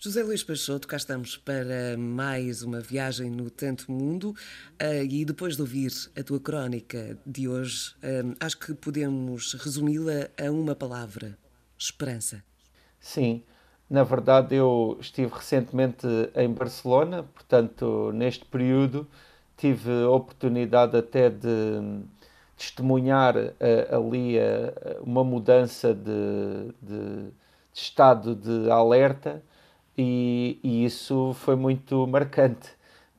José Luís Peixoto, cá estamos para mais uma viagem no Tanto Mundo uh, e depois de ouvir a tua crónica de hoje, uh, acho que podemos resumi-la a uma palavra: esperança. Sim, na verdade eu estive recentemente em Barcelona, portanto, neste período tive a oportunidade até de testemunhar uh, ali uma mudança de, de, de estado de alerta e, e isso foi muito marcante,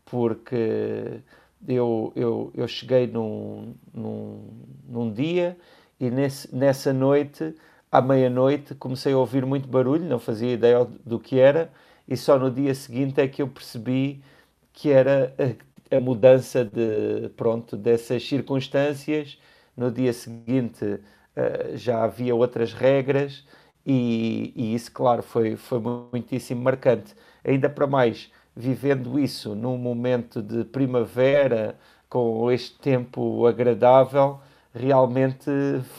porque eu, eu, eu cheguei num, num, num dia e nesse, nessa noite, à meia-noite, comecei a ouvir muito barulho, não fazia ideia do que era, e só no dia seguinte é que eu percebi que era a, a mudança de, pronto, dessas circunstâncias. No dia seguinte uh, já havia outras regras e, e, isso, claro, foi, foi muitíssimo marcante. Ainda para mais, vivendo isso num momento de primavera, com este tempo agradável, realmente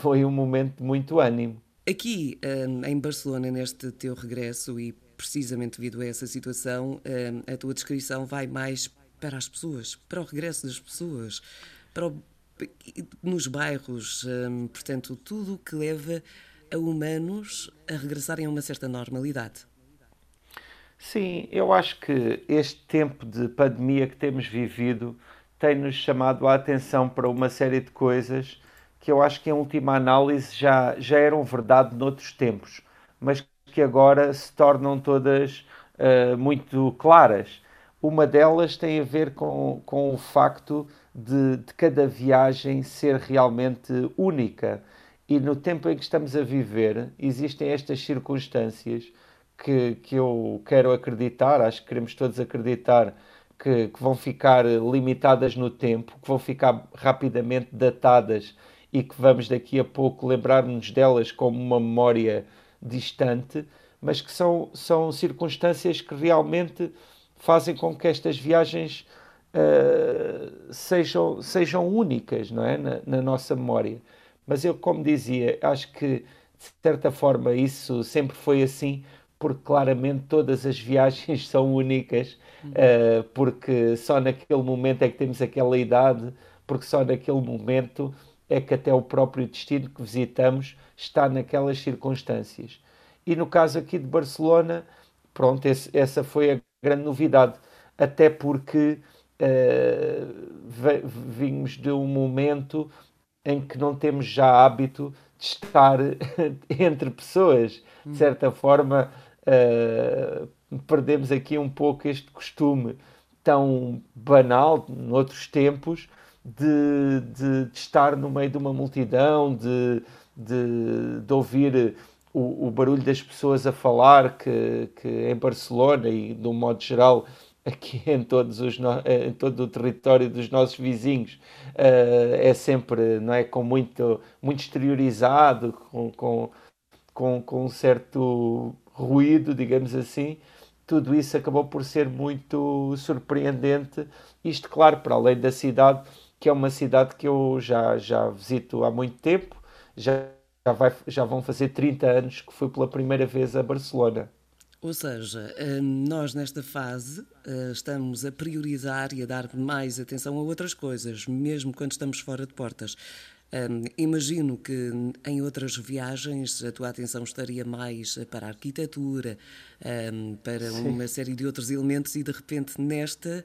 foi um momento de muito ânimo. Aqui hum, em Barcelona, neste teu regresso, e precisamente devido a essa situação, hum, a tua descrição vai mais para as pessoas, para o regresso das pessoas, para o, nos bairros, hum, portanto, tudo o que leva a humanos a regressarem a uma certa normalidade. Sim, eu acho que este tempo de pandemia que temos vivido tem-nos chamado a atenção para uma série de coisas que eu acho que, em última análise, já, já eram verdade noutros tempos, mas que agora se tornam todas uh, muito claras. Uma delas tem a ver com, com o facto de, de cada viagem ser realmente única e no tempo em que estamos a viver, existem estas circunstâncias que, que eu quero acreditar, acho que queremos todos acreditar, que, que vão ficar limitadas no tempo, que vão ficar rapidamente datadas e que vamos daqui a pouco lembrar-nos delas como uma memória distante, mas que são, são circunstâncias que realmente fazem com que estas viagens uh, sejam, sejam únicas não é? na, na nossa memória. Mas eu, como dizia, acho que de certa forma isso sempre foi assim, porque claramente todas as viagens são únicas, uh, porque só naquele momento é que temos aquela idade, porque só naquele momento é que até o próprio destino que visitamos está naquelas circunstâncias. E no caso aqui de Barcelona, pronto, esse, essa foi a grande novidade, até porque uh, vimos de um momento em que não temos já hábito de estar entre pessoas. De certa forma, uh, perdemos aqui um pouco este costume tão banal, noutros tempos, de, de, de estar no meio de uma multidão, de, de, de ouvir o, o, barulho das pessoas a falar, que, que em Barcelona e de um modo geral aqui em, todos os no... em todo o território dos nossos vizinhos uh, é sempre não é com muito muito exteriorizado com, com, com, com um certo ruído digamos assim tudo isso acabou por ser muito surpreendente. Isto claro para além da cidade que é uma cidade que eu já já visito há muito tempo já já, vai, já vão fazer 30 anos que fui pela primeira vez a Barcelona ou seja, hum, nós nesta fase hum, estamos a priorizar e a dar mais atenção a outras coisas, mesmo quando estamos fora de portas. Um, imagino que em outras viagens a tua atenção estaria mais para a arquitetura, para Sim. uma série de outros elementos, e de repente nesta,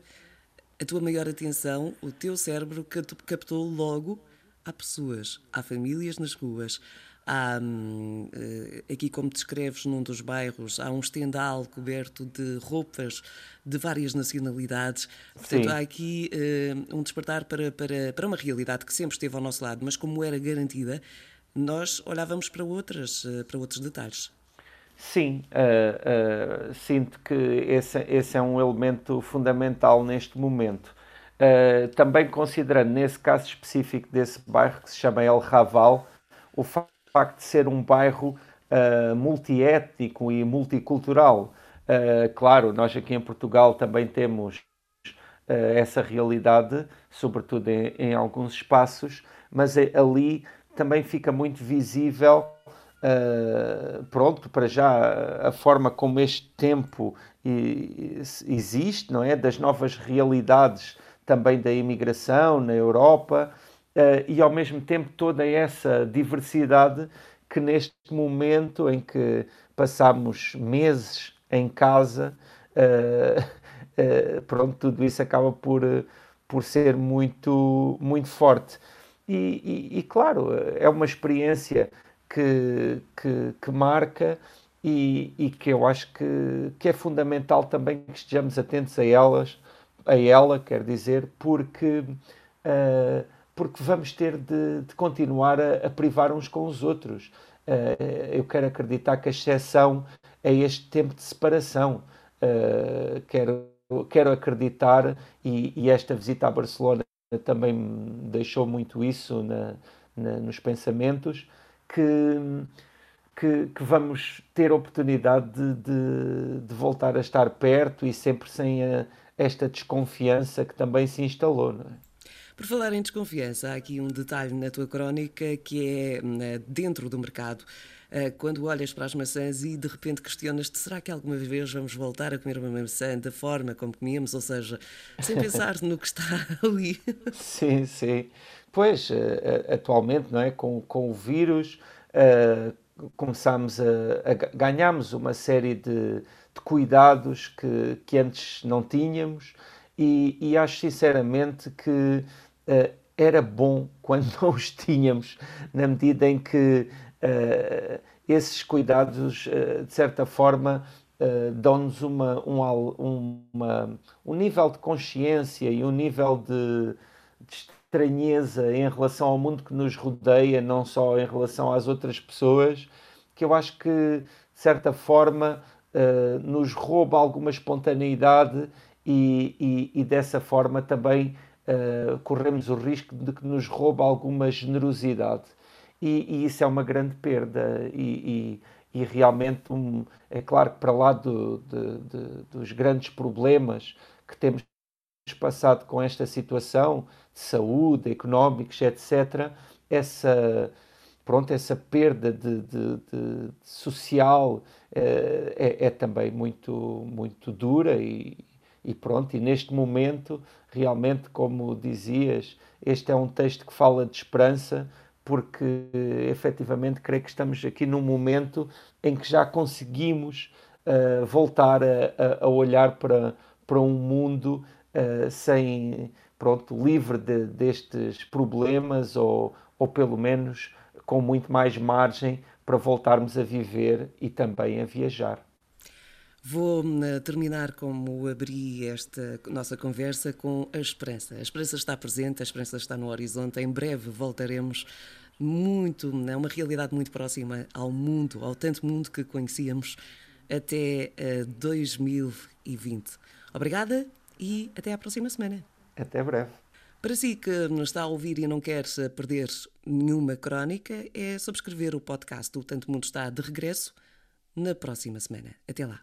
a tua maior atenção, o teu cérebro captou logo há pessoas, há famílias nas ruas, Há, hum, eh, aqui, como descreves, num dos bairros, há um estendal coberto de roupas de várias nacionalidades. Portanto, Sim. há aqui uh, um despertar para, para, para uma realidade que sempre esteve ao nosso lado, mas como era garantida, nós olhávamos para, outras, uh, para outros detalhes. Sim, uh, sinto que esse, esse é um elemento fundamental neste momento. também considerando, nesse caso específico desse bairro, que se chama El Raval, o facto facto de ser um bairro uh, multiétnico e multicultural. Uh, claro, nós aqui em Portugal também temos uh, essa realidade, sobretudo em, em, alguns espaços, mas ali também fica muito visível Uh, pronto, para já a forma como este tempo existe, não é? Das novas realidades também da imigração na Europa e ao mesmo tempo toda essa diversidade que neste momento em que passamos meses em casa, uh, pronto, tudo isso acaba por, por ser muito, muito forte. E, e, e claro, é uma experiência que, que, que marca e, e, que eu acho que, que é fundamental também que estejamos atentos a elas, a ela, quer dizer, porque, uh, porque vamos ter de, de continuar a, a, privar uns com os outros. Uh, eu quero acreditar que a exceção é este tempo de separação. Uh, quero, quero acreditar, e, e, esta visita a Barcelona também deixou muito isso na, na, nos pensamentos, que, que, que, vamos ter oportunidade de, de, de, voltar a estar perto e sempre sem a, esta desconfiança que também se instalou. Não é? Por falar em desconfiança, há aqui um detalhe na tua crónica que é né, dentro do mercado. Eh, quando olhas para as maçãs e de repente questionas-te: será que alguma vez vamos voltar a comer uma maçã da forma como comíamos? Ou seja, sem pensar no que está ali. Sim, sim. Pois, eh, atualmente, não é? Com, com o vírus, começamos a, a ganhamos uma série de, de cuidados que, que antes não tínhamos e, e acho sinceramente que uh, era bom quando não os tínhamos, na medida em que uh, esses cuidados, uh, de certa forma, dão-nos uma, um, uma, um nível de consciência e um nível de, de estranheza em relação ao mundo que nos rodeia, não só em relação às outras pessoas, que eu acho que, de certa forma, nos rouba alguma espontaneidade e, e, e dessa forma também uh, corremos o risco de que nos rouba alguma generosidade. E, e isso é uma grande perda. E, e realmente, um, é claro que para lá do, de, de, dos grandes problemas que temos passado com esta situação de saúde, económicos, etc., essa, pronto, essa perda de, de, de social é, é, é, também muito, muito dura e, e pronto, e neste momento, realmente, como dizias, este é um texto que fala de esperança, porque efetivamente creio que estamos aqui num momento em que já conseguimos uh, voltar a, a, olhar para, para um mundo uh, sem, pronto, livre de, destes problemas ou, ou pelo menos com muito mais margem para voltarmos a viver e também a viajar. Vou eh, terminar como abri esta nossa conversa com a esperança. A esperança está presente, a esperança está no horizonte. Em breve voltaremos muito, é uma realidade muito próxima ao mundo, ao tanto mundo que conhecíamos até 2020. Eh, Obrigada e até à próxima semana. Até breve. Para si que nos está a ouvir e não quer perder nenhuma crónica, é subscrever o podcast O Tanto Mundo está de regresso na próxima semana. Até lá.